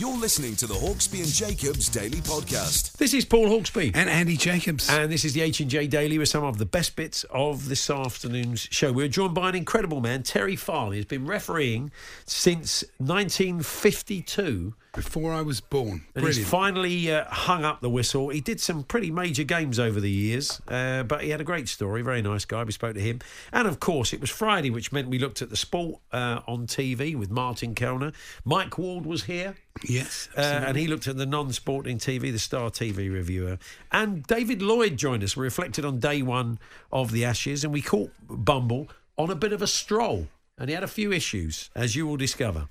You're listening to the Hawksbee and Jacobs Daily Podcast. This is Paul Hawksbee. And Andy Jacobs. And this is the H&J Daily with some of the best bits of this afternoon's show. We're joined by an incredible man, Terry Farley. He's been refereeing since 1952. Before I was born. And Brilliant. he's finally uh, hung up the whistle. He did some pretty major games over the years, uh, but he had a great story. Very nice guy. We spoke to him. And of course, it was Friday, which meant we looked at the sport uh, on TV with Martin Kelner. Mike Ward was here. yes. Uh, and he looked at the non-sporting TV, the Star TV reviewer, and David Lloyd joined us. We reflected on day one of the Ashes, and we caught Bumble on a bit of a stroll, and he had a few issues, as you will discover.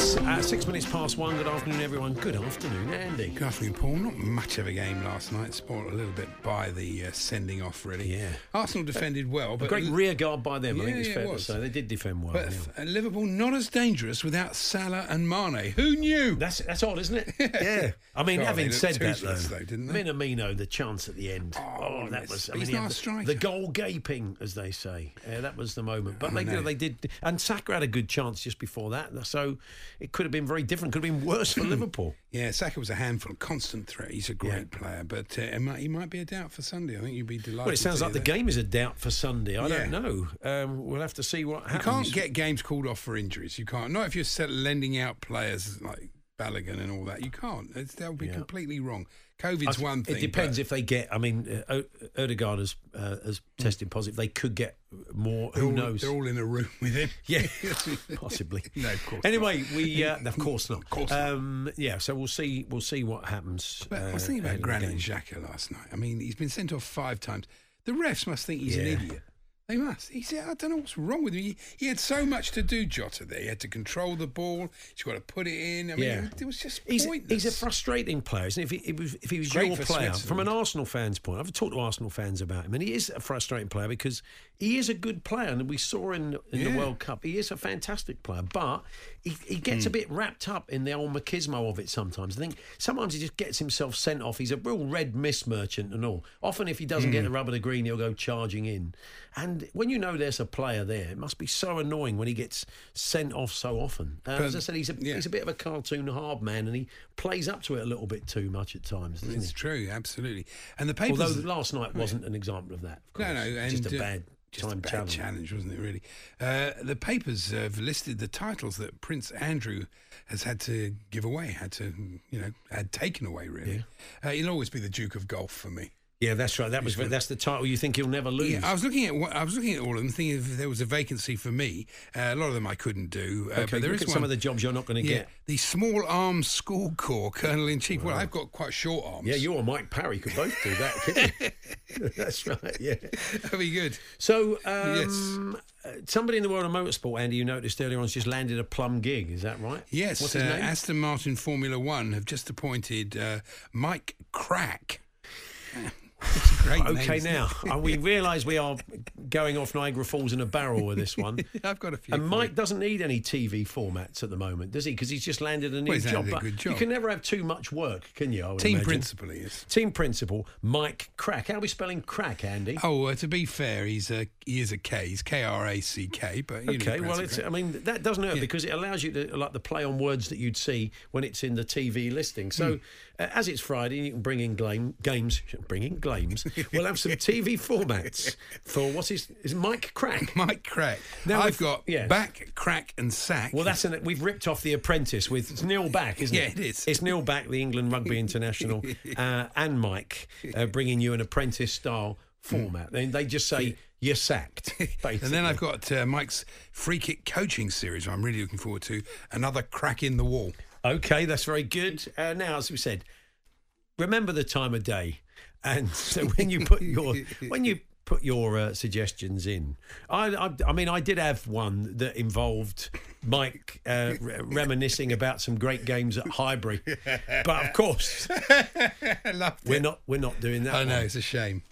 Uh, six minutes past one. Good afternoon, everyone. Good afternoon, Andy. Good afternoon, Paul. Not much of a game last night. Spoiled a little bit by the uh, sending off, really. Yeah. Arsenal defended well, But A great rear guard by them. I think Yeah, it's fair it to say they did defend well. but yeah. Liverpool not as dangerous without Salah and Mane. Who knew? That's that's odd, isn't it? yeah. I mean, God, having said that, though, though, didn't they? Minamino, the chance at the end. Oh, that was. I He's mean, he not the, the goal gaping, as they say. Yeah, that was the moment. But they, you know. they did, and Saka had a good chance just before that. So it could have been very different. Could have been worse for Liverpool. Yeah, Saka was a handful, constant threat. He's a great player, but uh, he, might, he might be a doubt for Sunday. I think you'd be delighted. Well, it sounds like the that. game is a doubt for Sunday. I Yeah. don't know. Um, we'll have to see what happens. You can't get games called off for injuries. You can't. Not if you're set lending out players like Balogun and all that. You can't. It's, that would be Yeah. completely wrong. I COVID's th- one thing. It depends if they get. I mean, uh, Odegaard has, uh, has tested positive. They could get more. Who all, knows? They're all in a room with him. Yeah, possibly. No, of course Anyway, we uh, of course not. Of course not. Um, yeah, so we'll see. We'll see what happens. But I uh, was thinking about ahead of the Granit. Xhaka last night. I mean, he's been sent off five times. The refs must think he's an idiot. They must. He said, I don't know what's wrong with him. He, he had so much to do, Jota, there. He had to control the ball. He's got to put it in. I mean, Yeah. it, was just He's, pointless. he's a frustrating player, isn't he? If he, if he, if he was Great your player, from an Arsenal fan's point, I've talked to Arsenal fans about him, and he is a frustrating player because he is a good player, and we saw in, in the World Cup, he is a fantastic player, but he, he gets Hmm. a bit wrapped up in the old machismo of it sometimes. I think sometimes he just gets himself sent off. He's a real red miss merchant and all. Often, if he doesn't Hmm. get the rub of the green, he'll go charging in. And when you know there's a player there, it must be so annoying when he gets sent off so often. Uh, as I said, he's a, yeah. he's a bit of a cartoon hard man, and he plays up to it a little bit too much at times, It's true, absolutely. And the papers. Although last night wasn't an example of that. Of No, course. no, and just a uh, bad just a bad challenge. challenge, wasn't it? Really, uh, the papers have listed the titles that Prince Andrew has had to give away, had to, you know, had taken away. Really, uh, he'll always be the Duke of Golf for me. Yeah, that's right. That was that's the title you think he'll never lose. Yeah, I was looking at I was looking at all of them, thinking if there was a vacancy for me. Uh, a lot of them I couldn't do, uh, okay, but there look is at one. some of the jobs you're not going to yeah, get. the Small Arms School Corps Colonel in Chief. Well, I've got quite short arms. Yeah, you or Mike Parry could both do that, couldn't you? That's right. Yeah. that'd be good. So, um, uh, somebody in the world of motorsport, Andy, you noticed earlier on, has just landed a plum gig. Is that right? Yes, What's his uh, name? Aston Martin Formula One have just appointed uh, Mike Krack. It's a great name, Okay, isn't now it? uh, we realise we are going off Niagara Falls in a barrel with this one. I've got a few. And Mike doesn't need any TV formats at the moment, does he? Because he's just landed a new Well, job. a good job. You can never have too much work, can you? I would team imagine. principal he is. Team principal, Mike Krack. How are we spelling crack, Andy? Oh, uh, to be fair, he's a he is a K. He's K R A C K. But you know, Okay, well, it's. I mean, that doesn't hurt Yeah. because it allows you to like the play on words that you'd see when it's in the TV listing. So, uh, as it's Friday, you can bring in game, games. Bring in games. we'll have some TV formats for what's his is Mike Krack. Mike Krack. Now I've got yeah. back, crack, and sack. Well, that's an, we've ripped off the Apprentice with it's Neil Back, isn't Yeah, it? it is. It's Neil Back, the England Rugby International, uh, and Mike uh, bringing you an Apprentice style format. Then they just say you're sacked. Basically. and then I've got uh, Mike's free kick coaching series. I'm really looking forward to another crack in the wall. Okay, that's very good. Uh, now, as we said, remember the time of day, and so when you put your when you put your uh, suggestions in, I, I I mean I did have one that involved Mike uh, re- reminiscing about some great games at Highbury, but of course we're it. not we're not doing that. I know one. it's a shame.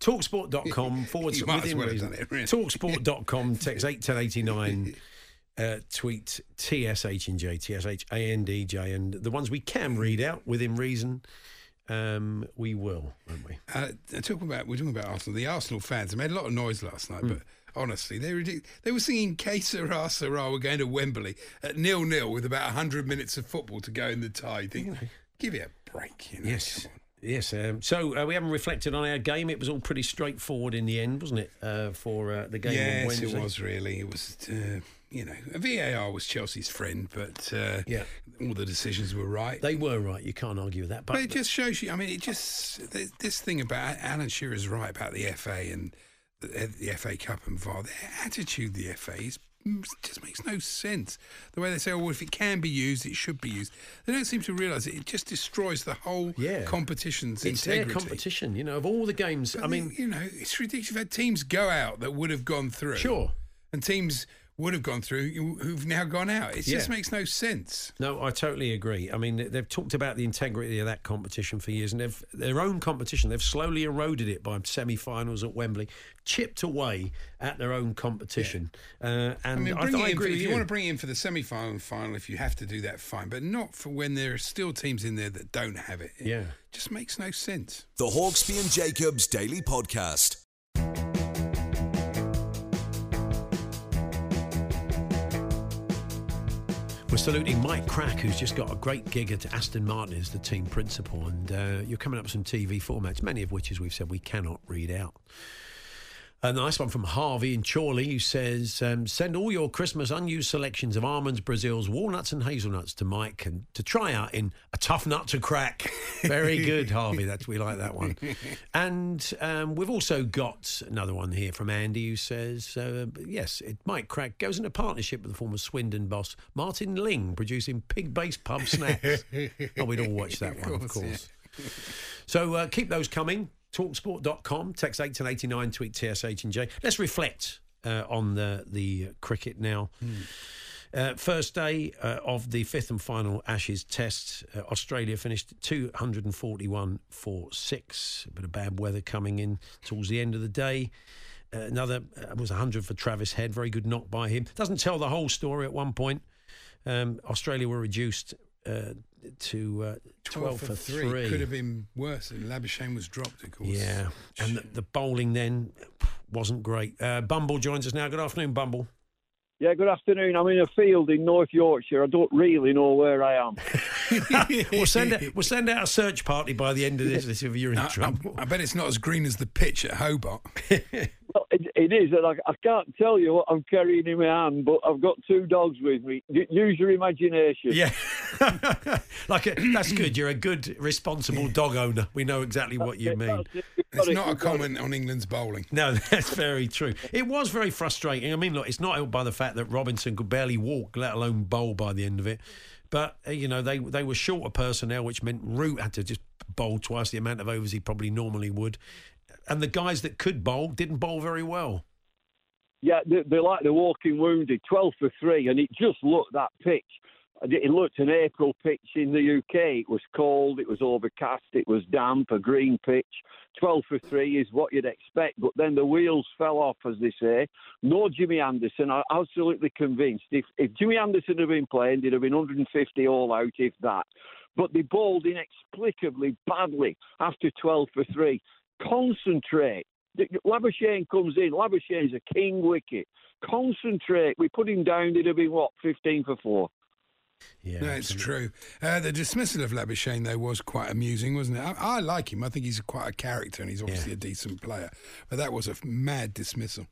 Talksport.com forward You slash might within well reason. it, really. Talksport.com text eight ten eighty nine. Uh, tweet TSH and J, TSH and J, and the ones we can read out within reason, um, we will, won't we? Uh, talking about we're talking about Arsenal. The Arsenal fans made a lot of noise last night, but honestly, they were they were singing "Que sera sera." We're going to Wembley at nil nil with about hundred minutes of football to go in the tie. You think, give it a break, you know? Yes. Yes, um, so uh, we haven't reflected on our game. It was all pretty straightforward in the end, wasn't it? Uh, for uh, the game on Yes, it was really. It was, uh, you know, VAR was Chelsea's friend, but uh, Yeah. All the decisions were right. They were right. You can't argue with that. But, But it just shows you. I mean, it just this thing about Alan Shearer's right about the FA and the, the FA Cup and VAR. Their attitude, the FA, is mm, just makes no sense. The way they say, "Oh, well, if it can be used, it should be used." They don't seem to realise it. It just destroys the whole Yeah. competition's it's integrity. their competition. You know, of all the games. I mean, you know, it's ridiculous. You've had teams go out that would have gone through, sure. and teams would have gone through who- who've now gone out. It just makes no sense. No, I totally agree. I mean, they've talked about the integrity of that competition for years, and they've their own competition. They've slowly eroded it by semi-finals at Wembley, chipped away at their own competition. Uh, and I mean, I, bring I it in for, agree if you, you. want to bring it in for the semi-final and final, if you have to do that, fine. But not for when there are still teams in there that don't have it. It Yeah. just makes no sense. The Hawksbee and Jacobs Daily Podcast. We're saluting Mike Krack, who's just got a great gig at Aston Martin as the team principal, and uh, you're coming up with some TV formats, many of which, as we've said, we cannot read out. A nice one from Harvey in Chorley who says, um, Send all your Christmas unused selections of almonds, Brazils, walnuts, and hazelnuts to Mike and to try out in a tough nut to crack. Very good, Harvey. That's we like that one. And um, we've also got another one here from Andy who says, uh, Yes, it might crack. Goes in a partnership with the former Swindon boss Martin Ling, producing pig based pub snacks. oh, we'd all watch that one, of course, course. So uh, keep those coming. Talksport.com, text 1889, tweet TSH and J. Let's reflect uh, on the, the cricket now. Uh, first day uh, of the fifth and final Ashes Test. Uh, Australia finished 241 for six. A bit of bad weather coming in towards the end of the day. Uh, another uh, was 100 for Travis Head. Very good knock by him. Doesn't tell the whole story at one point. Um, Australia were reduced uh, to uh, 12, for three. Could have been worse. Labuschagne was dropped, of course. Yeah, and the, the bowling then wasn't great. Uh, Bumble joins us now. Good afternoon, Bumble. Yeah, good afternoon. I'm in a field in North Yorkshire. I don't really know where I am. we'll send out, we'll send out a search party by the end of this if you're in I, I, trouble. I bet it's not as green as the pitch at Hobart. Well, it, it is, and I, I can't tell you what I'm carrying in my hand, but I've got two dogs with me. Use your imagination. Yeah, like a, that's good. You're a good, responsible dog owner. We know exactly what you mean. That's it. You've It's got it, not a you've got it. comment on England's bowling. No, that's very true. It was very frustrating. I mean, look, it's not helped by the fact that Robinson could barely walk, let alone bowl by the end of it. But uh, you know, they they were short of personnel, which meant Root had to just bowl twice the amount of overs he probably normally would. And the guys that could bowl didn't bowl very well. Yeah, they, they're like the walking wounded. 12 for three, and it just looked that pitch. It looked an April pitch in the UK. It was cold, it was overcast, it was damp, a green pitch. 12 for three is what you'd expect, but then the wheels fell off, as they say. No Jimmy Anderson. I'm absolutely convinced if, if Jimmy Anderson had been playing, they'd have been 150 all out, if that. But they bowled inexplicably badly after 12 for three. Concentrate. Labuschagne comes in. Labuschagne's a king wicket. Concentrate. We put him down. It'd have been what 15 for four. Yeah, No, it's true. Uh, the dismissal of Labuschagne, though, was quite amusing, wasn't it? I, I like him. I think he's quite a character and he's obviously Yeah. a decent player. But that was a mad dismissal.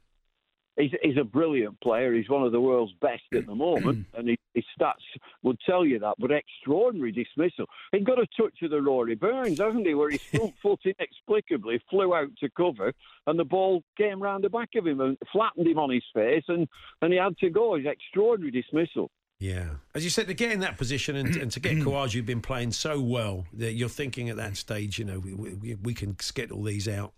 He's, he's a brilliant player. He's one of the world's best at the moment, and his, his stats would tell you that. But extraordinary dismissal. He got a touch of the Rory Burns, hasn't he? Where his front foot inexplicably flew out to cover, and the ball came round the back of him and flattened him on his face, and, and he had to go. His extraordinary dismissal. Yeah, as you said, to get in that position and, and to get who've been playing so well that you're thinking at that stage, you know, we, we, we can skittle these out.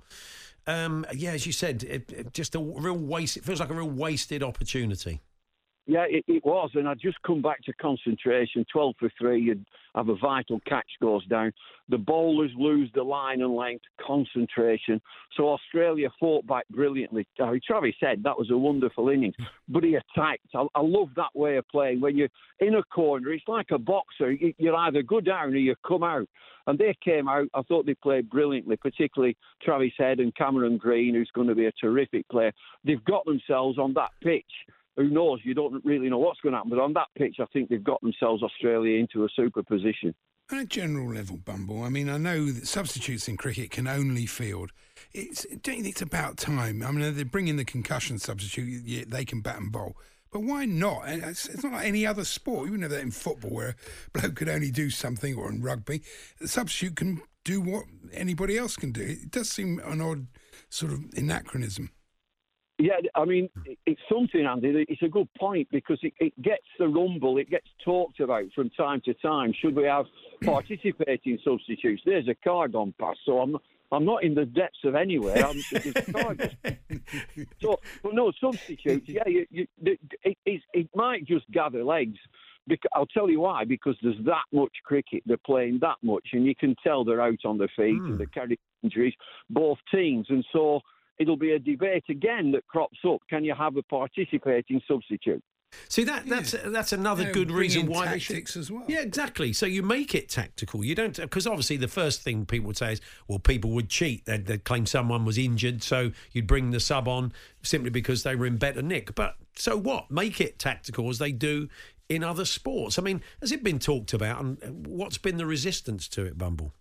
Um, yeah, as you said, it, it just a real waste. It feels like a real wasted opportunity. Yeah, it, it was, and I'd just come back to concentration. Twelve for three, you'd have a vital catch goes down. The bowlers lose the line and length, concentration. So Australia fought back brilliantly. Uh, Travis said that was a wonderful innings, but he attacked. I, I love that way of playing. When you're in a corner, it's like a boxer. You, you either go down or you come out. And they came out. I thought they played brilliantly, particularly Travis Head and Cameron Green, who's going to be a terrific player. They've got themselves on that pitch who knows? You don't really know what's going to happen. But on that pitch, I think they've got themselves Australia into a super position. On a general level, Bumble, I mean, I know that substitutes in cricket can only field. It's, don't you think it's about time? I mean, they bring in the concussion substitute, yeah, they can bat and bowl. But why not? It's, it's not like any other sport. You know that in football where a bloke could only do something, or in rugby, the substitute can do what anybody else can do. It does seem an odd sort of anachronism. Yeah, I mean, it's something, Andy. It's a good point because it, it gets the rumble, it gets talked about from time to time. Should we have participating substitutes? There's a car gone past, so I'm I'm not in the depths of anywhere. I'm, there's a car gone- so, but no substitutes. Yeah, you, you, it, it, it, might just gather legs. Because, I'll tell you why. Because there's that much cricket, they're playing that much, and you can tell they're out on their feet and hmm. they're carrying injuries, both teams, and so it'll be a debate again that crops up. Can you have a participating substitute? See that that's that's another Yeah, good reason in why they should. as well. Yeah, exactly. So you make it tactical. You don't because obviously the first thing people would say is, well, people would cheat. They'd, they'd claim someone was injured, so you'd bring the sub on simply because they were in better nick. But so what? Make it tactical as they do in other sports. I mean, has it been talked about, and what's been the resistance to it, Bumble?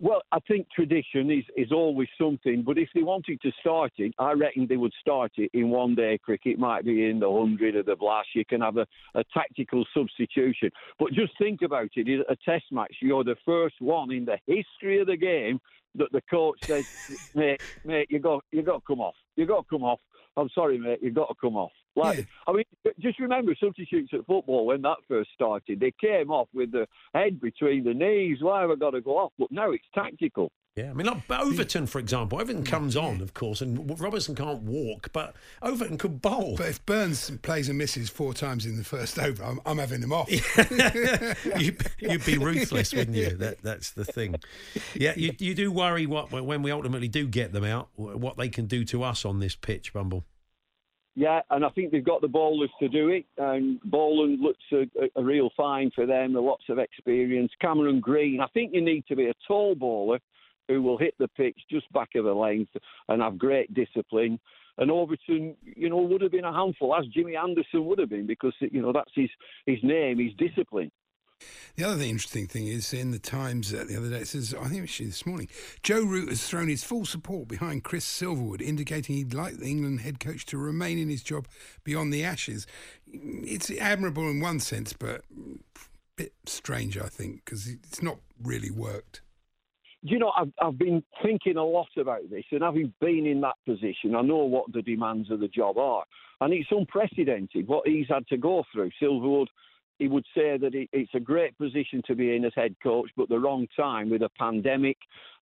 Well, I think tradition is, is always something, but if they wanted to start it, I reckon they would start it in one day cricket. It might be in the 100 or the blast. You can have a, a tactical substitution. But just think about it in a test match, you're the first one in the history of the game that the coach says, mate, mate, you got you got to come off. You got to come off. I'm sorry, mate, you got to come off. Like, Yeah. I mean, just remember substitutes at football when that first started. They came off with the head between the knees. Why have I got to go off? But now it's tactical. Yeah, I mean, like Overton, for example. Overton mm. comes on, of course, and Robertson can't walk, but Overton could bowl. But if Burns plays and misses four times in the first over, I'm, I'm having him off. you, you'd be ruthless, wouldn't you? That, that's the thing. Yeah, you, you do worry what when we ultimately do get them out, what they can do to us on this pitch, Bumble. Yeah, and I think they've got the bowlers to do it. And Boland looks a, a, a real find for them. Lots of experience. Cameron Green, I think you need to be a tall bowler who will hit the pitch just back of the length and have great discipline. And Overton, you know, would have been a handful, as Jimmy Anderson would have been, because you know that's his his name, his discipline. The other interesting thing is in the Times uh, the other day, it says, I think it was this morning, Joe Root has thrown his full support behind Chris Silverwood, indicating he'd like the England head coach to remain in his job beyond the Ashes. It's admirable in one sense, but a bit strange, I think, because it's not really worked. You know, I've, I've been thinking a lot about this, and having been in that position, I know what the demands of the job are. And it's unprecedented what he's had to go through. Silverwood, he would say that it, it's a great position to be in as head coach, but the wrong time with a pandemic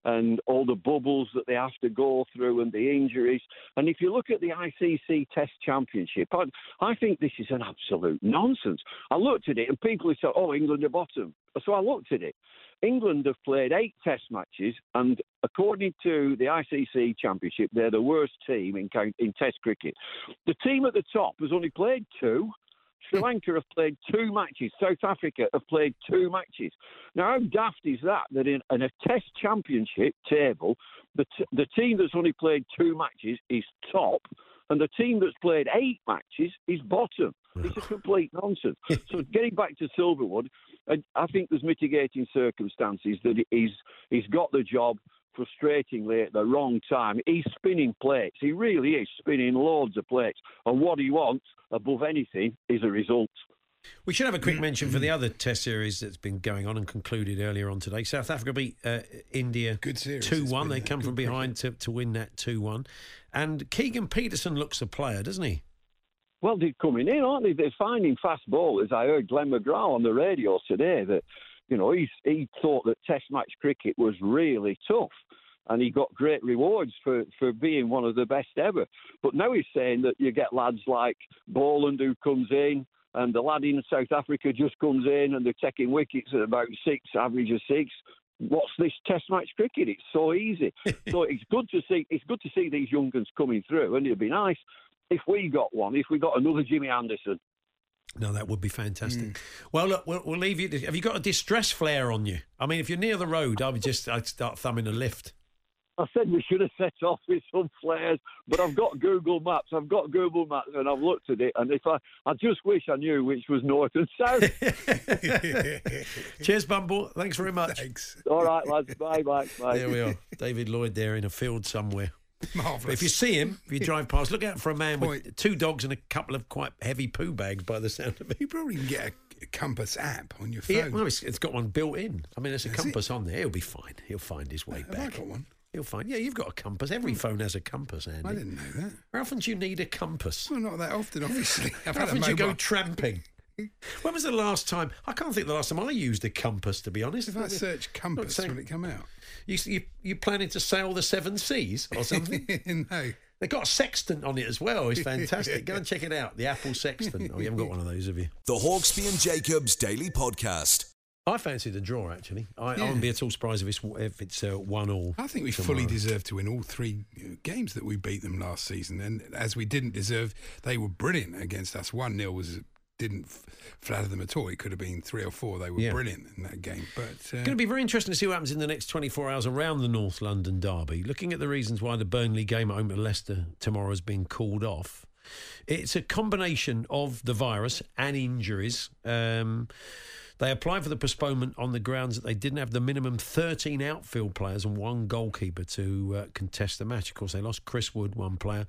and all the bubbles that they have to go through and the injuries. And if you look at the ICC Test Championship, I, I think this is an absolute nonsense. I looked at it, and people said, oh, England are bottom. So I looked at it. England have played eight Test matches, and according to the ICC Championship, they're the worst team in, in Test cricket. The team at the top has only played two. Sri Lanka have played two matches. South Africa have played two matches. Now, how daft is that? That in, in a Test Championship table, the, t- the team that's only played two matches is top, and the team that's played eight matches is bottom. It's a complete nonsense. so getting back to Silverwood, I, I think there's mitigating circumstances that he's he's got the job frustratingly at the wrong time. He's spinning plates. He really is spinning loads of plates. And what he wants, above anything, is a result. We should have a quick mention for the other Test series that's been going on and concluded earlier on today. South Africa beat uh, India Good series. two one. been They come from behind to, to win that two one. And Keegan Petersen looks a player, doesn't he? Well, they're coming in, aren't they? They're finding fast bowlers. I heard Glenn McGrath on the radio today that, you know, he's, he thought that Test match cricket was really tough. And he got great rewards for, for being one of the best ever. But now he's saying that you get lads like Boland who comes in, and the lad in South Africa just comes in and they're taking wickets at about six, average of six. What's this Test match cricket? It's so easy. so it's good to see. It's good to see these young guns coming through, and it'd be nice if we got one. If we got another Jimmy Anderson. No, that would be fantastic. Mm. Well, look, we'll, we'll leave you. To, have you got a distress flare on you? I mean, if you're near the road, I would just I'd start thumbing a lift. I said we should have set off with some flares, but I've got Google Maps. I've got Google Maps, and I've looked at it. And if I, I just wish I knew which was north and south. Cheers, Bumble. Thanks very much. Thanks. All right, lads. Bye, bye, bye. There we are. David Lloyd there in a field somewhere. But Marvellous. if you see him, if you drive past, look out for a man with two dogs and a couple of quite heavy poo bags by the sound of it. You probably can get a, compass app on your phone. Yeah, well, it's, it's got one built in. I mean, there's a it? compass on there. He'll be fine. He'll find his way Have I back. got one? He'll find. Yeah, you've got a compass. Every hmm. phone has a compass, Andy. I didn't know that. How often do you need a compass? Well, not that often, obviously. I've How often do you go tramping? When was the last time? I can't think the last time I used a compass. To be honest, If I search compass, saying- will it come out? you you you planning to sail the seven seas or something? no. They've got a sextant on it as well. It's fantastic. Go and check it out. The Apple Sextant. Oh, you haven't got one of those, have you? The Hawksbee and Jacobs Daily Podcast. I fancied a draw actually. I, I wouldn't be at all surprised if it's if it's uh, one all. I think we tomorrow. fully deserve to win all three uh, games that we beat them last season. And as we didn't deserve, they were brilliant against us. 1 0 was didn't f- flatter them at all. It could have been three or four. They were Yeah. brilliant in that game. But uh, Going to be very interesting to see what happens in the next 24 hours around the North London derby. Looking at the reasons why the Burnley game at home to Leicester tomorrow has been called off, it's a combination of the virus and injuries. Um, they applied for the postponement on the grounds that they didn't have the minimum 13 outfield players and one goalkeeper to uh, contest the match. Of course, they lost Chris Wood, one player,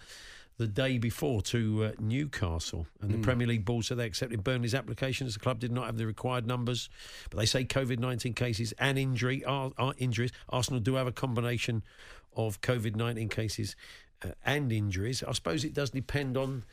the day before to uh, Newcastle. And the Premier League board said they accepted Burnley's application as the club did not have the required numbers. But they say COVID 19 cases and injury are, are injuries. Arsenal do have a combination of COVID 19 cases uh, and injuries. I suppose it does depend on.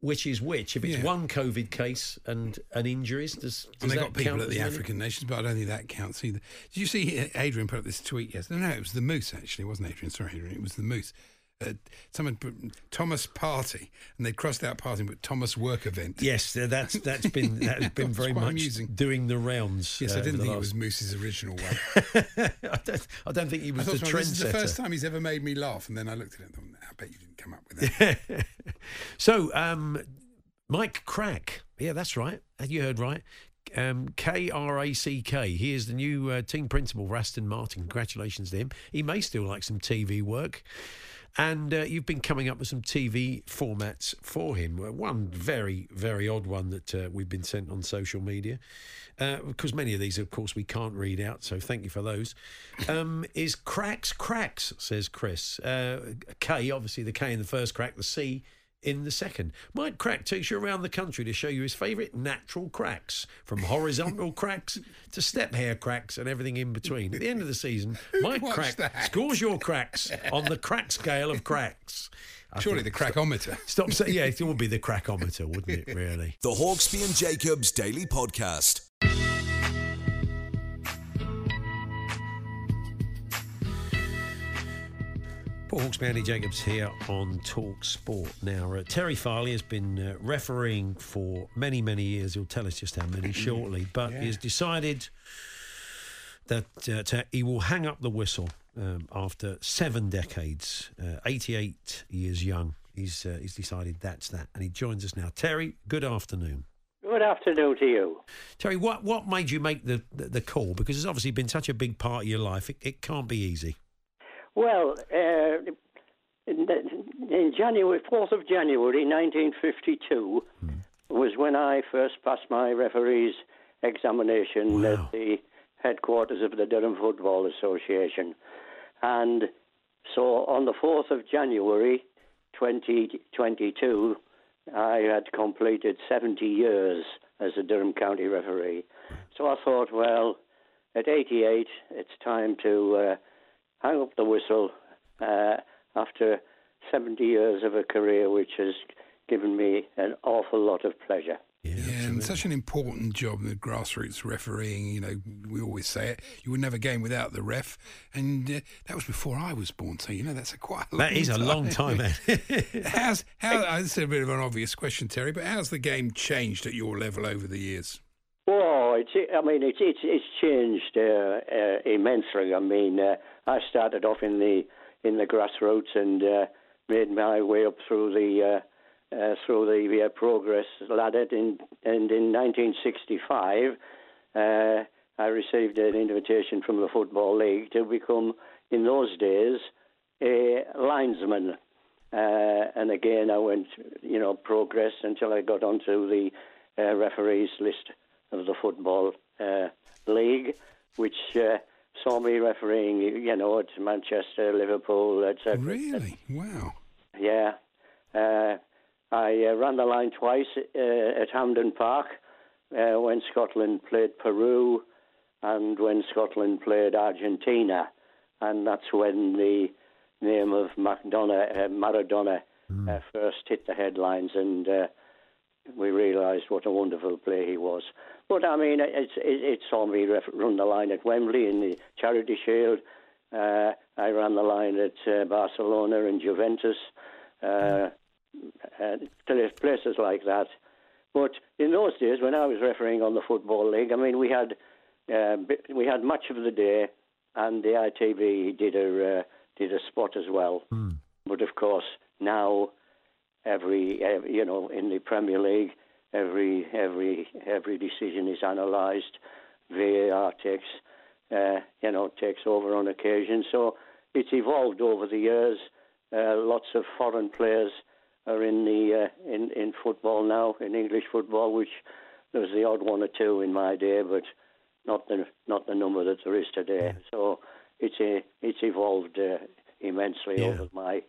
Which is which? If it's Yeah. one COVID case and an injuries, does, does and they got people at the? African nations, but I don't think that counts either. Did you see Adrian put up this tweet yesterday? No, it was the Moose actually. It wasn't Adrian. Sorry, Adrian. It was the Moose. Uh, someone put Thomas Partey, and they crossed out party and put Thomas Work Event. Yes, that's that's been that's been very much amusing. doing the rounds. Yes, uh, I didn't think it was Moose's original one. I don't, I don't think he was the myself, this is the first time he's ever made me laugh, and then I looked at it and thought, I bet you didn't come up with that. so, um, Mike Krack, yeah, that's right. You heard right? Um, K R A C K. He is the new uh, team principal for Aston Martin. Congratulations to him. He may still like some TV work. And uh, you've been coming up with some TV formats for him. One very, very odd one that uh, we've been sent on social media, uh, because many of these, of course, we can't read out. So thank you for those. Um, is cracks, cracks, says Chris. Uh, K, obviously the K in the first crack, the C in the second. Mike Krack takes you around the country to show you his favourite natural cracks, from horizontal cracks to step hair cracks and everything in between. At the end of the season, Mike Krack that? scores your cracks on the crack scale of cracks. I Surely the think- crackometer. Stop saying, yeah, it would be the crackometer, wouldn't it, really? The Hawksbee and Jacobs Daily Podcast. Paul Hawksbee, Andy Jacobs here on Talk Sport. Now, uh, Terry Farley has been uh, refereeing for many, many years. He'll tell us just how many shortly, but he has decided that uh, to, he will hang up the whistle um, after seven decades, uh, 88 years young. He's, uh, he's decided that's that, and he joins us now. Terry, good afternoon. Good afternoon to you. Terry, what, what made you make the, the, the call? Because it's obviously been such a big part of your life. It, it can't be easy. Well, uh, in, in January, 4th of January 1952, was when I first passed my referee's examination Wow. at the headquarters of the Durham Football Association. And so on the 4th of January 2022, I had completed 70 years as a Durham County referee. So I thought, well, at 88, it's time to uh, hang up the whistle uh, after 70 years of a career which has given me an awful lot of pleasure. Yeah, Yeah, and such an important job, the grassroots refereeing. You know, we always say it. You would never game without the ref, and uh, that was before I was born. So you know, that's a quite. A That long is a long time, man. how's how? uh, This is a bit of an obvious question, Terry, but how's the game changed at your level over the years? Oh, it's. I mean, it's it's it's changed uh, uh, immensely. I mean, uh, I started off in the in the grassroots and uh, made my way up through the uh, uh, through the progress ladder. In, and in 1965, uh, I received an invitation from the football league to become, in those days, a linesman. And again, I went, you know, progress until I got onto the referees list of the football uh, league, which uh, saw me refereeing, you know, at Manchester, Liverpool, etc. Really? Wow. Yeah. Uh, I uh, ran the line twice uh, at Hampden Park uh, when Scotland played Peru and when Scotland played Argentina. And that's when the name of uh, Maradona uh, first hit the headlines and uh, we realised what a wonderful player he was. But I mean, it's, it, it saw me ref- run the line at Wembley in the Charity Shield. Uh, I ran the line at uh, Barcelona and Juventus, uh, uh, places like that. But in those days, when I was refereeing on the football league, I mean, we had uh, we had much of the day, and the ITV did a uh, did a spot as well. But of course, now every, every you know in the Premier League, every every every decision is analysed. VAR takes uh, you know takes over on occasion. So it's evolved over the years. Uh, lots of foreign players are in the uh, in in football now in English football, which there was the odd one or two in my day, but not the not the number that there is today. So it's a, it's evolved uh, immensely Yeah. over my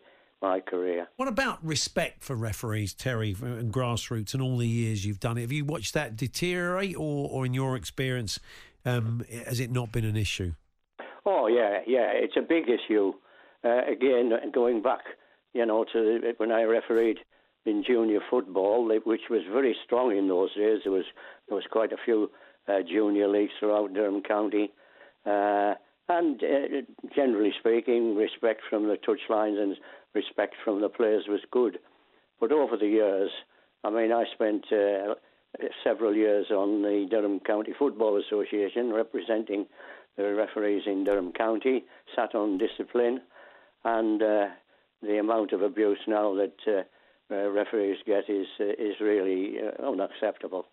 my career. What about respect for referees, Terry, and grassroots, and all the years you've done it? Have you watched that deteriorate, or, or in your experience, um, has it not been an issue? Oh yeah, yeah, it's a big issue. Uh, again, going back, you know, to when I refereed in junior football, which was very strong in those days. There was there was quite a few uh, junior leagues throughout Durham County, uh, and uh, generally speaking, respect from the touchlines and respect from the players was good. But over the years, I mean, I spent uh, several years on the Durham County Football Association representing the referees in Durham County, sat on discipline, and uh, the amount of abuse now that uh, uh, referees get is uh, is really unacceptable,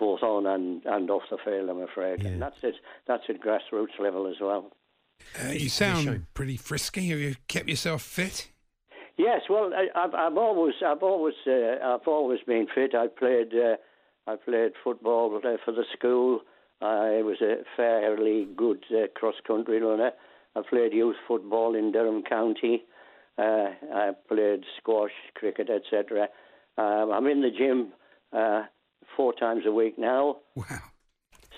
both on and, and off the field. I'm afraid, and that's it. That's at grassroots level as well. Uh, you sound pretty frisky. Have you kept yourself fit? Yes, well, I, I've, I've always, I've always, uh, I've always been fit. I played, uh, I played football for the school. I was a fairly good uh, cross-country runner. I played youth football in Durham County. Uh, I played squash, cricket, etc. Um, I'm in the gym uh, four times a week now. Wow.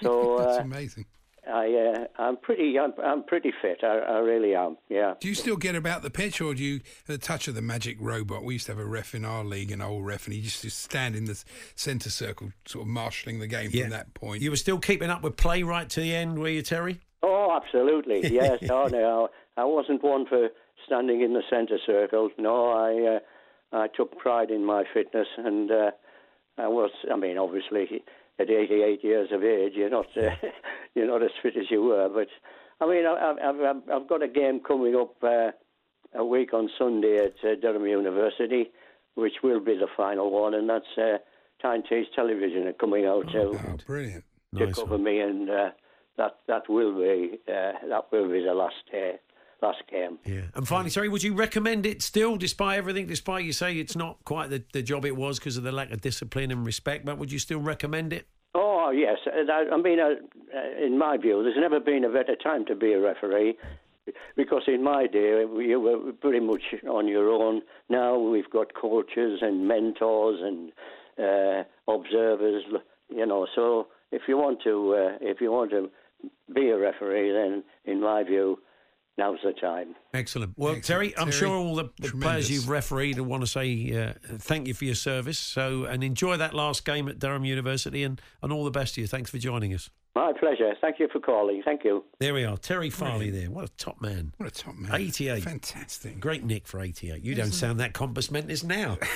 So That's uh, amazing. I, uh, I'm pretty, I'm, I'm pretty fit. I, I really am. Yeah. Do you still get about the pitch, or do you, the touch of the magic robot? We used to have a ref in our league, an old ref, and he used to stand in the centre circle, sort of marshalling the game Yeah. from that point. You were still keeping up with play right to the end, were you, Terry? Oh, absolutely. Yes. oh, no, I wasn't one for standing in the centre circle. No, I uh, I took pride in my fitness, and uh, I was. I mean, obviously, at 88 years of age, you're not uh, you're not as fit as you were. But I mean, I, I've, I've I've got a game coming up uh, a week on Sunday at uh, Durham University, which will be the final one, and that's uh, Tyne Tees Television are coming out to oh, brilliant. to Nice cover one. me, and uh, that that will be uh, that will be the last day last game. Yeah. And finally, sorry, would you recommend it still, despite everything, despite you say it's not quite the, the job it was because of the lack of discipline and respect, but would you still recommend it? Oh yes, I, I mean, uh, uh, in my view, there's never been a better time to be a referee because in my day you were pretty much on your own. Now we've got coaches and mentors and uh, observers, you know. So if you want to, uh, if you want to be a referee, then in my view, now's the time. Excellent. Well, Excellent. Terry, I'm Terry, sure all the, the players you've refereed will want to say uh, thank you for your service. So, and enjoy that last game at Durham University, and, and all the best to you. Thanks for joining us. My pleasure. Thank you for calling. Thank you. There we are, Terry Farley. There, what a top man. What a top man. 88. Fantastic. Great nick for 88. You don't sound that compass mentis now.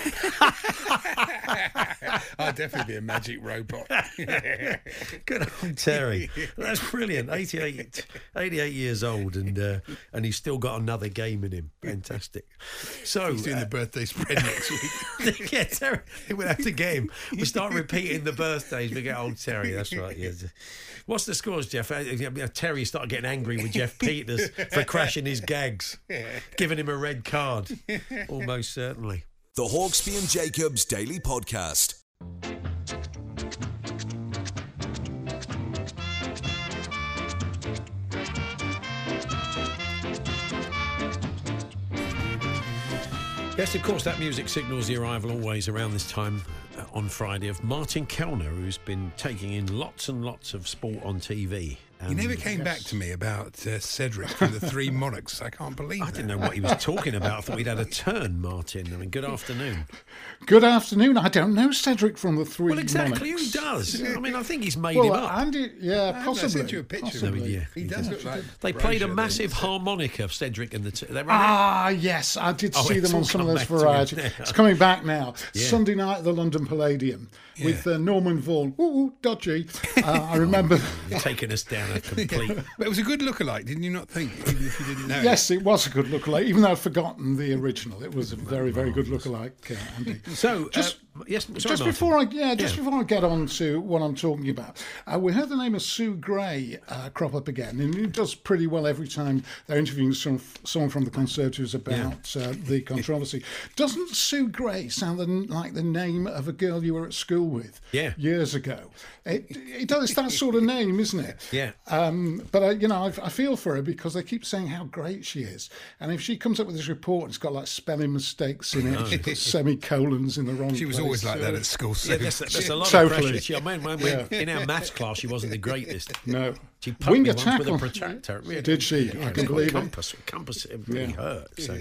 I'll definitely be a magic robot. Good old Terry. That's brilliant. 88, 88 years old, and uh, and he's still got another game in him. Fantastic. So He's doing uh, the birthday spread next week. yeah, Terry. We'll have to get him. We start repeating the birthdays. We get old Terry. That's right. Yeah. What's the scores, Jeff? Uh, Terry started getting angry with Jeff Peters for crashing his gags, giving him a red card. Almost certainly. The Hawksbee and Jacobs Daily Podcast. Yes, of course, that music signals the arrival always around this time uh, on Friday of Martin Kelner, who's been taking in lots and lots of sport on TV. He Um, never came back to me about uh, Cedric from the Three Monarchs. I can't believe I that. didn't know what he was talking about. I thought he'd had a turn, Martin. I mean, good afternoon. Good afternoon. I don't know Cedric from the Three Well, exactly. Monarchs. Who does? I mean, I think he's made him up. Andy, yeah, I possibly. sent you a picture. possibly. Of him. Yeah, he he does look like. They played a massive he? harmonica, Cedric and the. T- they ran Ah, yes, I did Oh, see them on some of those varieties. It's coming back now. Yeah. Sunday night at the London Palladium with uh, Norman Vaughan. Ooh, dodgy. Uh, I remember. Taking us down a complete. But it was a good lookalike, didn't you not think? Even if you didn't know. yes, it was a good lookalike. Even though I'd forgotten the original, it was a very, very good lookalike, uh, Andy. So, Just- uh, yes, sorry, just Martin. before I yeah, just Yeah. before I get on to what I'm talking about, uh, we heard the name of Sue Gray uh, crop up again, and it does pretty well every time they're interviewing some, someone from the Conservatives about uh, the controversy. Doesn't Sue Gray sound the, like the name of a girl you were at school with? Yeah. years ago. It, it does. It's that sort of name, isn't it? Yeah. Um, but I, you know, I, I feel for her because they keep saying how great she is, and if she comes up with this report, and it's got like spelling mistakes in it. She's semicolons in the wrong. She was place. Always like that at school. So Yeah, there's, there's a lot Totally. of pressure. She, I mean, when, when, in our maths class, she wasn't the greatest. No. She poked me once with a protractor. Really. Did she? Yeah, I can believe it. compass, Compass, it really Yeah. hurt. So,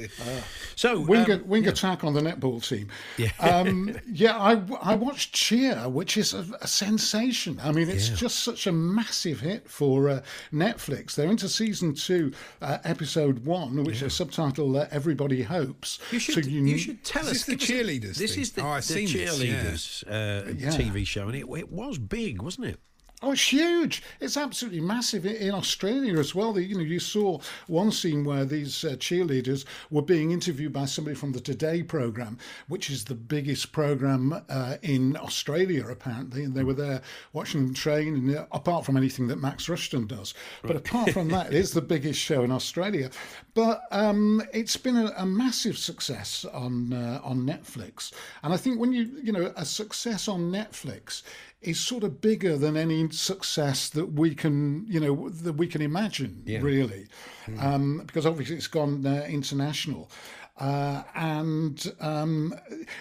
so Wing, um, wing attack on the netball team. Yeah. um, yeah. I, I watched Cheer, which is a, a sensation. I mean, it's Yeah. just such a massive hit for uh, Netflix. They're into season two, uh, episode one, which is subtitled uh, "Everybody Hopes." you should, So you, should tell us. the give us a- cheerleaders This thing? is the, Oh, the seen this, yeah. cheerleaders uh, Yeah. TV show, and it, it was big, wasn't it? Oh, it's huge! It's absolutely massive in- Australia as well. You know, you saw one scene where these uh, cheerleaders were being interviewed by somebody from the Today program, which is the biggest program uh, in Australia apparently, and they were there watching them train. And uh, apart from anything that Max Rushton does, but apart from that, it is the biggest show in Australia. But um, it's been a, a massive success on uh, on Netflix, and I think when you you know a success on Netflix is sort of bigger than any success that we can, you know, that we can imagine, really, um, because obviously it's gone uh, international. Uh, and um,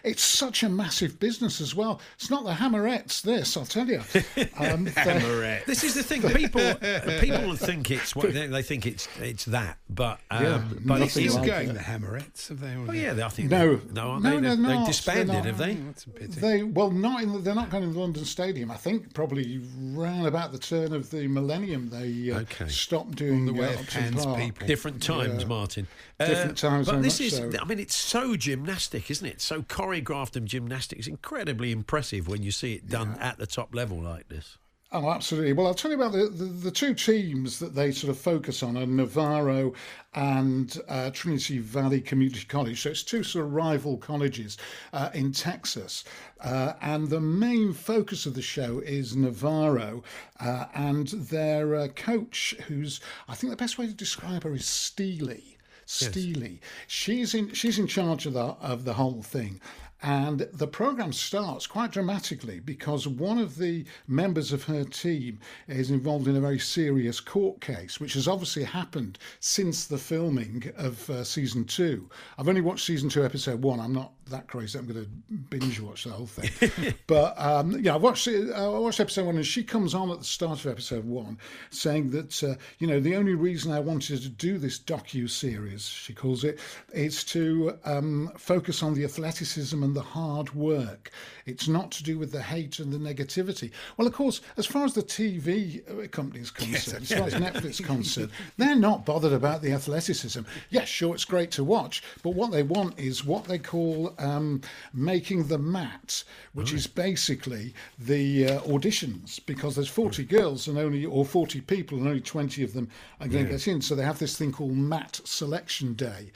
it's such a massive business as well. It's not the Hammerettes, this I'll tell you. Um, they're- This is the thing. People uh, people think it's what they, they think it's it's that, but um, Yeah, but it's, nothing like going that. the Hammerettes, have they? oh yeah, I think No. they, no, aren't No, they? they're They've, they've disbanded, They're not. have they? That's a pity. They well, not in. The, they're not going to the London Stadium. I think probably round about the turn of the millennium they uh, Okay. stopped doing the way uh, it Upton Park. people. Different times, Yeah. Martin. Different times, But this is, so. I mean, it's so gymnastic, isn't it? So choreographed and gymnastic. It's incredibly impressive when you see it done at the top level like this. Oh, absolutely. Well, I'll tell you about the, the, the two teams that they sort of focus on are Navarro and uh, Trinity Valley Community College. So it's two sort of rival colleges uh, in Texas. Uh, and the main focus of the show is Navarro uh, and their uh, coach, who's, I think the best way to describe her is Steely. Steely. She's in she's in charge of the of the whole thing. And the program starts quite dramatically because one of the members of her team is involved in a very serious court case, which has obviously happened since the filming of uh, season two. I've only watched season two, episode one. I'm not that crazy. I'm going to binge watch the whole thing. but um, yeah, I watched it, I watched episode one, and she comes on at the start of episode one, saying that uh, you know the only reason I wanted to do this docu series, she calls it, is to um, focus on the athleticism and the hard work. It's not to do with the hate and the negativity. Well, of course, as far as the TV company is concerned, as far as Netflix is concerned, they're not bothered about the athleticism. Yes, sure, it's great to watch, but what they want is what they call um, making the mat, which is basically the uh, auditions, because there's 40 girls and only, or 40 people, and only 20 of them are going to get in. So they have this thing called mat selection day.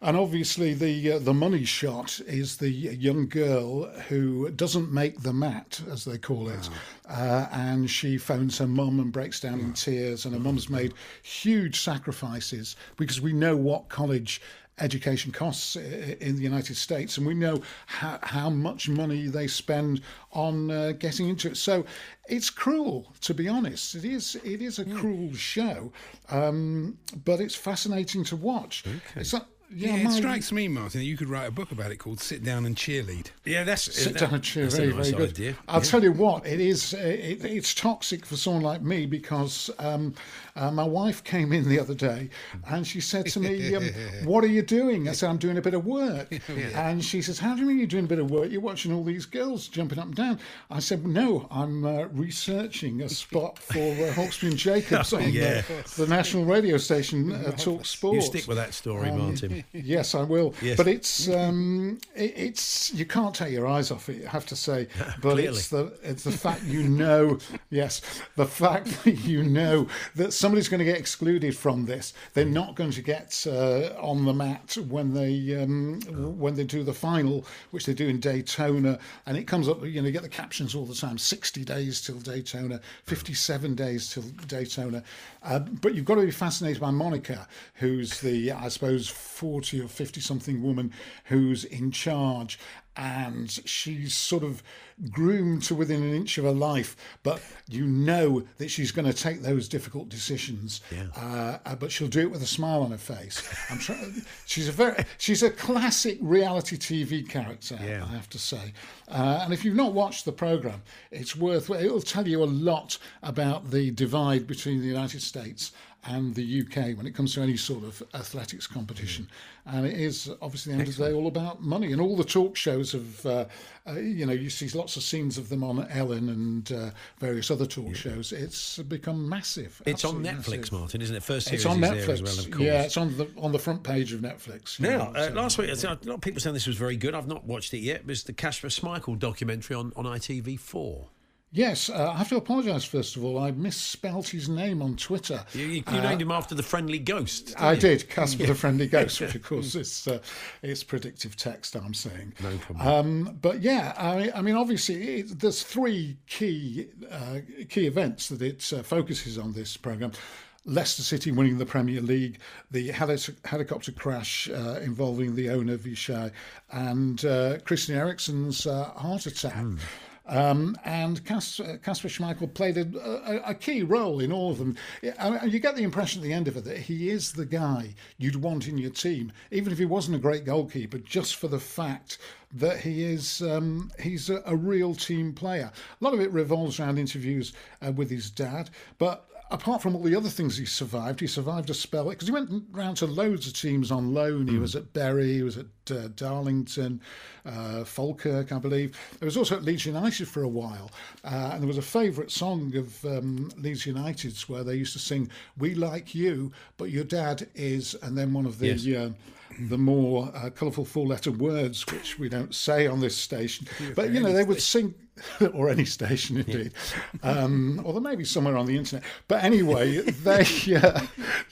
And obviously, the uh, the money shot is the young girl who doesn't make the mat, as they call it, uh, and she phones her mum and breaks down in tears. And her mum's made huge sacrifices because we know what college education costs in the United States, and we know how, how much money they spend on uh, getting into it. So it's cruel, to be honest. It is it is a cruel show, um, but it's fascinating to watch. It's not, Yeah, yeah, it strikes me, Martin, that you could write a book about it called "Sit Down and Cheerlead." Yeah, that's sit that- down and cheer. that's Very, a nice very good. idea. I'll Yeah. tell you what, it is. uh, It, it's toxic for someone like me because um, uh, my wife came in the other day and she said to me, um, "What are you doing?" I said, "I'm doing a bit of work." And she says, "How do you mean you're doing a bit of work? You're watching all these girls jumping up and down." I said, "No, I'm uh, researching a spot for uh, Hawksbee and Jacobs on Yeah. the, the national radio station, uh, Talk Sport." You stick with that story, Martin. Yes, I will. Yes. But it's um, it, it's you can't take your eyes off it. I have to say. But it's the it's the fact you know. yes, the fact that you know that somebody's going to get excluded from this. They're not going to get uh, on the mat when they um, when they do the final, which they do in Daytona, and it comes up. You know, you get the captions all the time: sixty days till Daytona, fifty-seven days till Daytona. Uh, but you've got to be fascinated by Monica, who's the I suppose forty or fifty something woman who's in charge. And she's sort of groomed to within an inch of her life, but you know that she's going to take those difficult decisions. Uh, uh, but she'll do it with a smile on her face. I'm trying. She's a very, she's a classic reality TV character. Yeah. I have to say. Uh, and if you've not watched the program, it's worth. It'll tell you a lot about the divide between the United States and the UK when it comes to any sort of athletics competition. And it is obviously the end of the day all about money. And all the talk shows of, uh, uh, you know, you see lots of scenes of them on Ellen and uh, various other talk shows. It's become massive. It's on Netflix, massive. Martin, isn't it? First series It's on is Netflix. there as well, of course. Yeah, it's on the on the front page of Netflix. Now, know, uh, so- last week, a lot of people saying this was very good. I've not watched it yet. It was the Kasper Schmeichel documentary on, on ITV4. Yes, uh, I have to apologise first of all. I misspelt his name on Twitter. You, you, you named him after the friendly ghost. I you? did, Casper the Friendly Ghost, which of course is uh, it's predictive text. I'm saying. No problem. Um, but yeah, I, I mean, obviously, it, there's three key uh, key events that it uh, focuses on. This program. Leicester City winning the Premier League, the heli- helicopter crash uh, involving the owner Vichai, and uh, Christian Eriksen's uh, heart attack. Um, and uh, Kasper Schmeichel played a, a, a key role in all of them. I mean, you get the impression at the end of it that he is the guy you'd want in your team, even if he wasn't a great goalkeeper, just for the fact that he is um, he's a, a real team player. A lot of it revolves around interviews uh, with his dad, but apart from all the other things he survived, he survived a spell because he went round to loads of teams on loan. He was at Bury, he was at uh, Darlington, uh, Falkirk, I believe. He was also at Leeds United for a while, uh, and there was a favourite song of um, Leeds United's where they used to sing "We like you, but your dad is," and then one of the. Yes. Uh, the more uh, colourful four-letter words, which we don't say on this station, but you know they would sing, or any station indeed, um, or there may be somewhere on the internet. But anyway, they uh,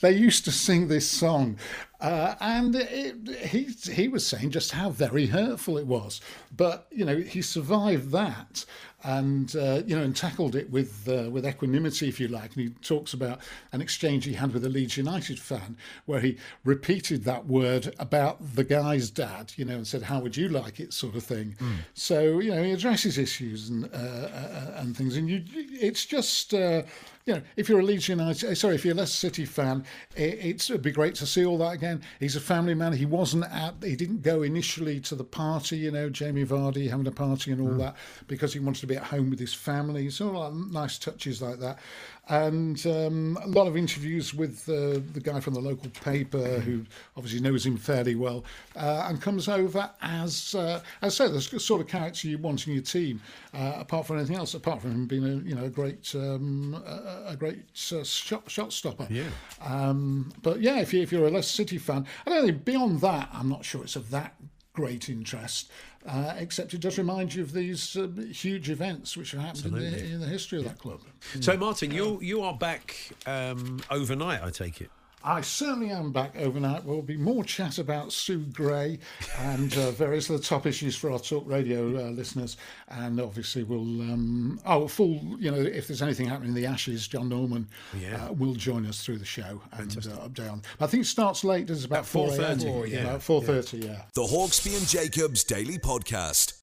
they used to sing this song, Uh, and it, he he was saying just how very hurtful it was, but you know he survived that, and uh, you know and tackled it with uh, with equanimity, if you like. And he talks about an exchange he had with a Leeds United fan where he repeated that word about the guy's dad, you know, and said, "How would you like it?" sort of thing. Mm. So you know he addresses issues and uh, uh, and things, and you it's just uh, you know, if you're a Leeds United, sorry, if you're a Leicester City fan, it, would be great to see all that again. He's a family man. He wasn't at, he didn't go initially to the party, you know, Jamie Vardy having a party and all mm. that because he wanted to be at home with his family. So all nice touches like that and um, a lot of interviews with uh, the guy from the local paper who obviously knows him fairly well uh, and comes over as uh, as I say the sort of character you want in your team uh, apart from anything else apart from him being a you know a great um, a, a, great uh, shot, shot stopper. Yeah. Um, but yeah if, you, if you're a Leicester City fan I don't think beyond that I'm not sure it's of that great interest uh, except it does remind you of these uh, huge events which have happened in the, in the, history of that club. So, Martin, you you are back um, overnight, I take it. I certainly am back overnight. There'll be more chat about Sue Gray and uh, various other top issues for our talk radio uh, listeners. And obviously, we'll, um, oh, full, you know, if there's anything happening in the Ashes, John Norman yeah. uh, will join us through the show and uh, update on. I think it starts late, it's about 4.30. yeah. About 4.30, yeah. yeah. The Hawksbee and Jacobs Daily Podcast.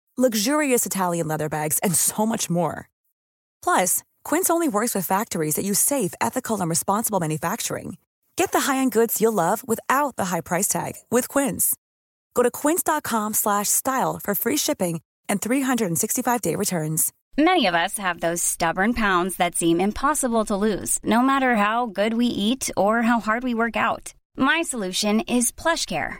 luxurious Italian leather bags, and so much more. Plus, Quince only works with factories that use safe, ethical, and responsible manufacturing. Get the high-end goods you'll love without the high price tag with Quince. Go to quince.com/style for free shipping and 365-day returns. Many of us have those stubborn pounds that seem impossible to lose, no matter how good we eat or how hard we work out. My solution is PlushCare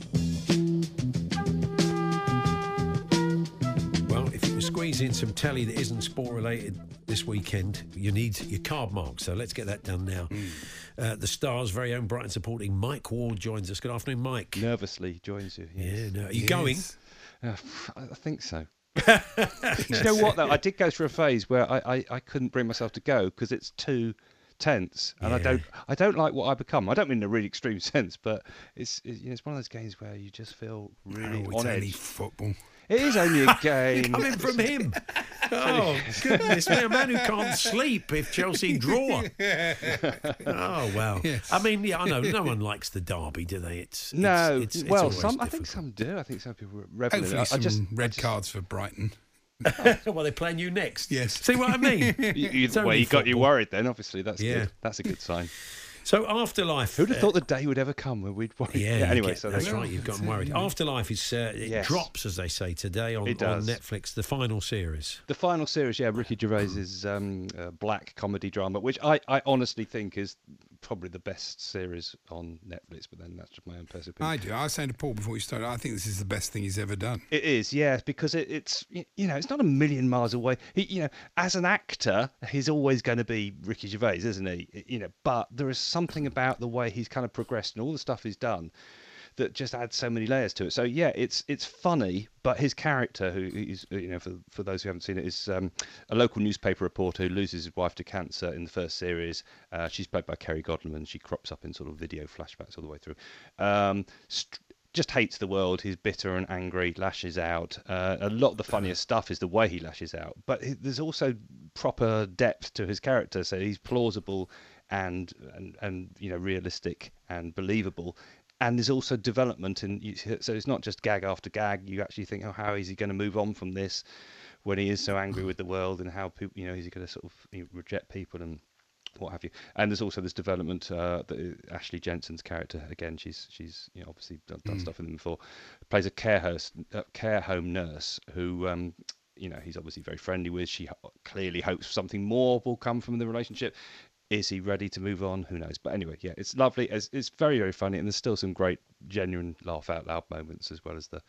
Squeeze in some telly that isn't sport related this weekend, you need your card mark. So let's get that done now. Mm. Uh, the Stars' very own Brighton supporting Mike Ward joins us. Good afternoon, Mike. Nervously joins you. Yes. Yeah, no. Are you yes. going? Uh, I think so. you know what though? I did go through a phase where I, I, I couldn't bring myself to go because it's too tense, and yeah. I don't I don't like what I become. I don't mean in a really extreme sense, but it's it's, you know, it's one of those games where you just feel really oh, on edge. football. It is only a game. Coming from him. Oh, oh goodness me. A man who can't sleep if Chelsea draw. oh, well. Yes. I mean, yeah, I know. No one likes the derby, do they? It's, no. It's, it's, well, some, I think some do. I think some people revel in it. some I just, red just, cards for Brighton. well, they're playing you next. Yes. See what I mean? you, you, well, you got you worried then. Obviously, that's yeah. good. That's a good sign. So Afterlife. Who'd have uh, thought the day would ever come when we'd worry? Yeah. yeah anyway, get, so that's right. You've gotten worried. Afterlife is uh, it yes. drops, as they say today, on, on, Netflix. The final series. The final series, yeah. Ricky Gervais's um, uh, black comedy drama, which I, I honestly think is probably the best series on Netflix, but then that's just my own personal opinion. I do. I was saying to Paul before we started, I think this is the best thing he's ever done. It is, yeah, because it, it's you know it's not a million miles away. He, you know, as an actor, he's always going to be Ricky Gervais, isn't he? You know, but there is something about the way he's kind of progressed and all the stuff he's done that just adds so many layers to it. So yeah, it's it's funny, but his character, who is you know for for those who haven't seen it, is um, a local newspaper reporter who loses his wife to cancer in the first series. Uh, she's played by Kerry Godliman. She crops up in sort of video flashbacks all the way through. Um, st- just hates the world. He's bitter and angry, lashes out. Uh, a lot of the funniest stuff is the way he lashes out, but there's also proper depth to his character. So he's plausible and and and you know realistic and believable. And there's also development, and you, so it's not just gag after gag. You actually think, oh, how is he going to move on from this when he is so angry with the world, and how people, you know, is he going to sort of you know, reject people and what have you. And there's also this development uh, that Ashley Jensen's character again. She's she's you know obviously done, done Mm. stuff with him before. Plays a care host, uh, care home nurse who. Um, you know he's obviously very friendly with. She clearly hopes something more will come from the relationship. Is he ready to move on? Who knows? But anyway, yeah, it's lovely. It's, it's very very funny, and there's still some great genuine laugh out loud moments as well as the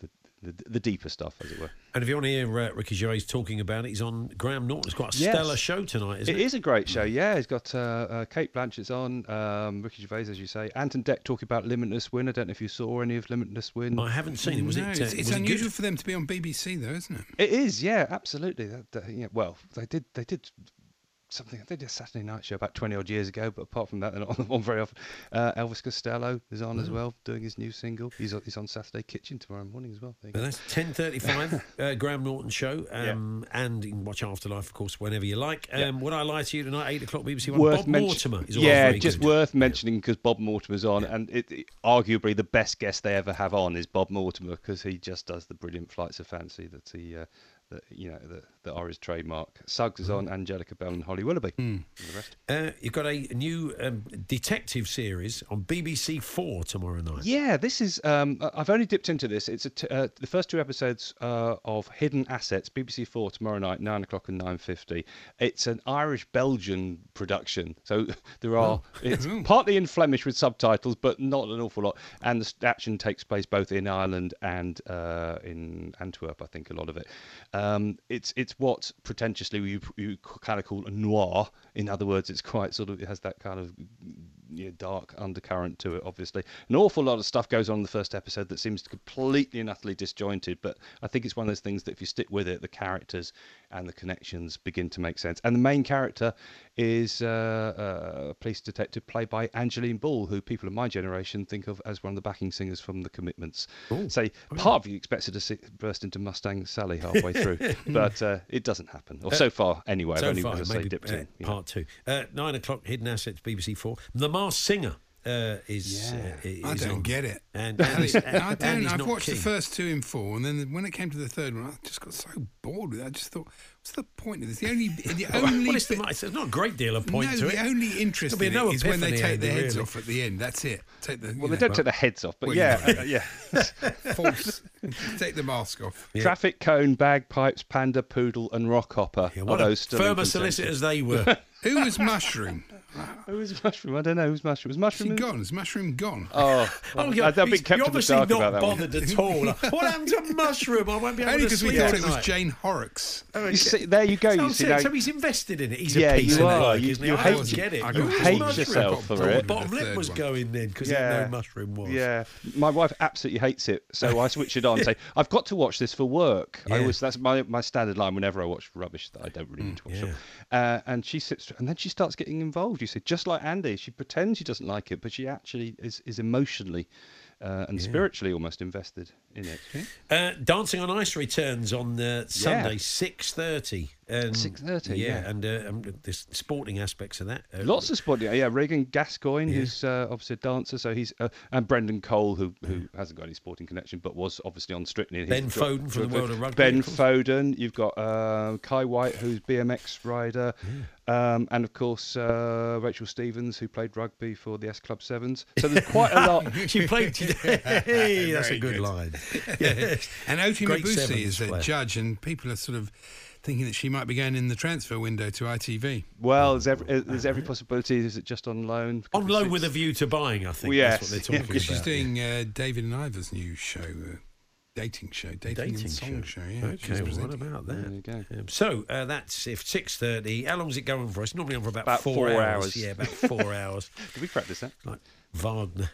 the, the, the deeper stuff, as it were. And if you want to hear uh, Ricky Gervais talking about it, he's on Graham Norton. It's quite a Yes. stellar show tonight, isn't It it? is a great show, yeah. He's got uh, uh, Cate Blanchett's on, um, Ricky Gervais, as you say, Ant and Dec talking about Limitless Win. I don't know if you saw any of Limitless Win. I haven't seen it. Was no, it? it's, uh, it's was it unusual good? for them to be on BBC, though, isn't it? It is, yeah, absolutely. That, that- yeah, well, they did, they did something. They did a Saturday night show about twenty odd years ago, but apart from that, they're not on, on very often. Uh, Elvis Costello is on as Oh. well, doing his new single. He's on, he's on Saturday Kitchen tomorrow morning as well. There you go. that's ten thirty-five, uh, Graham Norton show, um, and you can watch Afterlife, of course, whenever you like. Um, Yeah. Would I lie to you tonight? Eight o'clock, BBC One. worth Bob Mortimer is yeah, just good. worth mentioning because Bob Mortimer's on, and it, it- arguably the best guest they ever have on is Bob Mortimer because he just does the brilliant flights of fancy that he, uh, that you know, that, that are his trademark. Suggs is on, Angelica Bell and Holly Willoughby, and the rest. Uh, you've got a new um, detective series on BBC Four tomorrow night. Yeah, this is. Um, I've only dipped into this. It's a t- uh, the first two episodes uh, of Hidden Assets, BBC Four tomorrow night, nine o'clock and nine fifty. It's an Irish-Belgian production, so there are. It's partly in Flemish with subtitles, but not an awful lot. And the action takes place both in Ireland and uh, in Antwerp. I think a lot of it. Um, it's it's what pretentiously you you kind of call noir. In other words, it's quite sort of it has that kind of you know, dark undercurrent to it. Obviously, an awful lot of stuff goes on in the first episode that seems completely and utterly disjointed. But I think it's one of those things that if you stick with it, the characters and the connections begin to make sense. And the main character is uh, uh, a police detective played by Angeline Ball, who people of my generation think of as one of the backing singers from The Commitments. Say part of you expects her to burst into Mustang Sally halfway through, but uh, it doesn't happen. Or Uh, so far, anyway. I've So only, far, I say, maybe dipped in. you know. part two. Uh, nine o'clock, Hidden Assets, BBC Four. The Masked Singer uh, is. Yeah. Uh, is I don't on. get it. And, And and I don't. he's I've watched keen. the first two in four, and then when it came to the third one, I just got so bored with it. I just thought, what's the point of this? The only, the only well, it's, the, it's not a great deal of point no, to the it. The only interest in no it is when they take their over, heads really. off at the end. That's it. Take the. you Well, they know, don't take the heads off, but Well, yeah, you know. yeah. false. take the mask off. Traffic cone, bagpipes, panda, poodle, and rockhopper. Yeah, what a those still in firmer solicitors they were. Who was Mushroom? Who was Mushroom? I don't know. Who's Mushroom? Was Is Mushroom? he gone? Is Mushroom gone? Oh, Oh, I- yeah, I've been he's- kept you're the obviously not about that one. bothered at all. what happened to Mushroom? I won't be able Only to because we thought it was. Jane Horrocks. Oh, You see, there you go. So, You see, now, so he's invested in it. He's Yeah, a piece you of are. work, You- isn't you he? Hate- don't get it. I Who got was hate Mushroom? yourself for it. the Bottom lip was going then because he didn't know who Mushroom was. Yeah, my wife absolutely hates it, so I switch it on and say, "I've got to watch this for work." I Yeah. always that's my my standard line whenever I watch rubbish that I don't really need to watch. yeah. Uh, and she sits, and then she starts getting involved. You see, just like Andy, she pretends she doesn't like it, but she actually is is emotionally uh, and spiritually almost invested in it. Uh, Dancing on Ice returns on uh, Sunday, six thirty. 6:30, yeah. and uh, um, the sporting aspects of that. Uh, Lots of sport, yeah. yeah. Regan Gascoigne, who's uh, obviously a dancer, so he's uh, and Brendan Cole, who who hasn't got any sporting connection, but was obviously on Strictly. He's Ben Foden from the world of rugby, Ben of course. Foden. You've got uh, Kye Whyte, who's BMX rider, um, and of course uh, Rachel Stevens, who played rugby for the S Club Sevens. So there's quite a lot. she played today. That's a Very good, good. line. And Oti Great Mabuse is a player. judge, and people are sort of thinking that she might be going in the transfer window to ITV. Well, there's every, uh, there's every possibility. Is it just on loan? On loan with a view to buying, I think. Well, That's what they're Yeah, talking Because she's doing uh, David and Ivor's new show, uh, dating show, dating, dating and song show. Yeah, okay, well, what presenting. about There that? you go. Um, so uh, that's if six thirty. How long is it going for? It's normally on for about, About four, four hours. hours. Yeah, about four hours. Did we practice that? Like Wagner.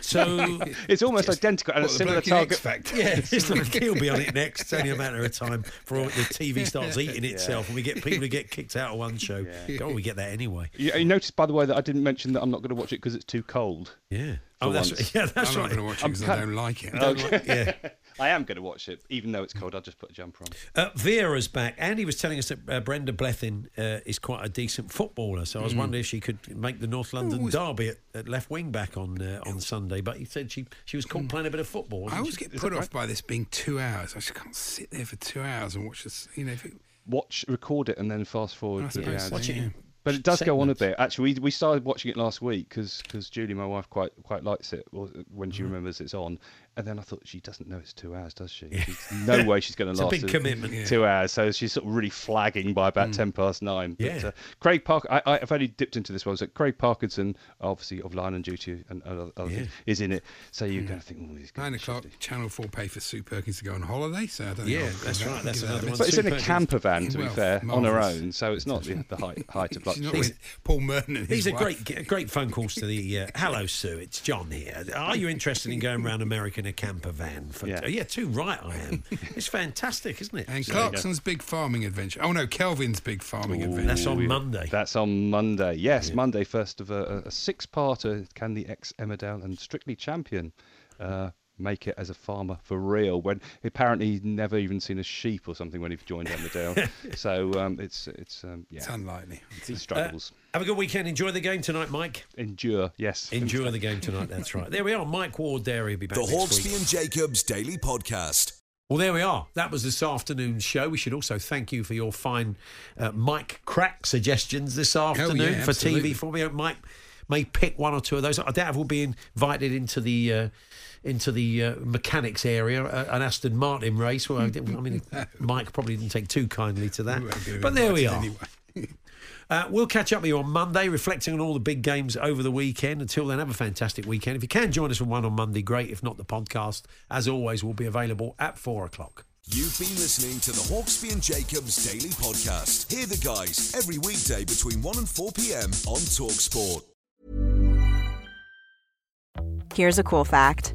So It's almost identical and a What, the similar bloke in target. Factor? yeah, it's like he'll be on it next. It's only a matter of time before the TV starts eating itself, and we get people who get kicked out of one show. God, we get that anyway. You, you noticed, by the way, that I didn't mention that I'm not going to watch it because it's too cold. Yeah. Oh, that's once. yeah, that's right. I'm not going to watch it because I don't like it. Don't like- yeah. I am going to watch it, even though it's cold. I'll just put a jumper on. Uh, Vera's back. Andy was telling us that uh, Brenda Blethyn uh, is quite a decent footballer, so I was wondering if she could make the North London Ooh, derby at, at left wing back on uh, on Sunday. But he said she she was caught playing a bit of football. I always she? get put off by this being two hours. I just can't sit there for two hours and watch this. You know, if it, Watch, record it, and then fast forward. I to the suppose so, Watch it. yeah. in But it does go on a bit. Actually, we, we started watching it last week because Julie, my wife, quite quite likes it or when Mm-hmm. she remembers it's on. And then I thought she doesn't know it's two hours, does she? She's, no way she's going to It's a last big it- commitment. Two hours, so she's sort of really flagging by about ten past nine. But, Yeah. uh, Craig Park, I, I've only dipped into this one. So Craig Parkinson, obviously of Line of Duty and other, other things, is in it. So you're going to think, oh, he's gonna nine o'clock, shifty. Channel Four pay for Sue Perkins to go on holiday. So I don't Yeah, know. that's right, that's another one. But it's in a camper van, to be Well, fair, on her own. So it's not the, the height, height of She's not luxury. with Paul Merton and his These are great, great phone calls to the. Uh, Hello, Sue. It's John here. Are you interested in going around America in a camper van? For, Yeah. yeah, too right. I am. It's fantastic, isn't it? And So- Clarkson's big farming adventure. Oh no, Kelvin's big farming adventure. That's on Monday. That's on Monday. Yes, Monday first of a, a six-parter. Can the ex Emmerdale and Strictly champion uh, make it as a farmer for real? When apparently he'd never even seen a sheep or something when he joined Emmerdale. so um, it's it's um, yeah, It's unlikely. he Uh, struggles. have a good weekend. Enjoy the game tonight, Mike. Endure, yes. Enjoy the game tonight. That's right. There we are. Mike Ward there. He'll be back The next Hawksbee and Jacobs Daily Podcast. Well, there we are. That was this afternoon's show. We should also thank you for your fine uh, Mike Krack suggestions this afternoon yeah, for absolutely. TV. For me, Mike may pick one or two of those. I doubt if we'll be invited into the uh, into the uh, mechanics area, uh, an Aston Martin race. Well, I, I mean, Mike probably didn't take too kindly to that. We won't get But there we are. Anyway. Uh, we'll catch up with you on Monday, reflecting on all the big games over the weekend. Until then, have a fantastic weekend. If you can join us for one on Monday, great. If not, the podcast, as always, will be available at four o'clock. You've been listening to the Hawksbee and Jacobs Daily Podcast. Hear the guys every weekday between 1 and 4 p.m. on Talksport. Here's a cool fact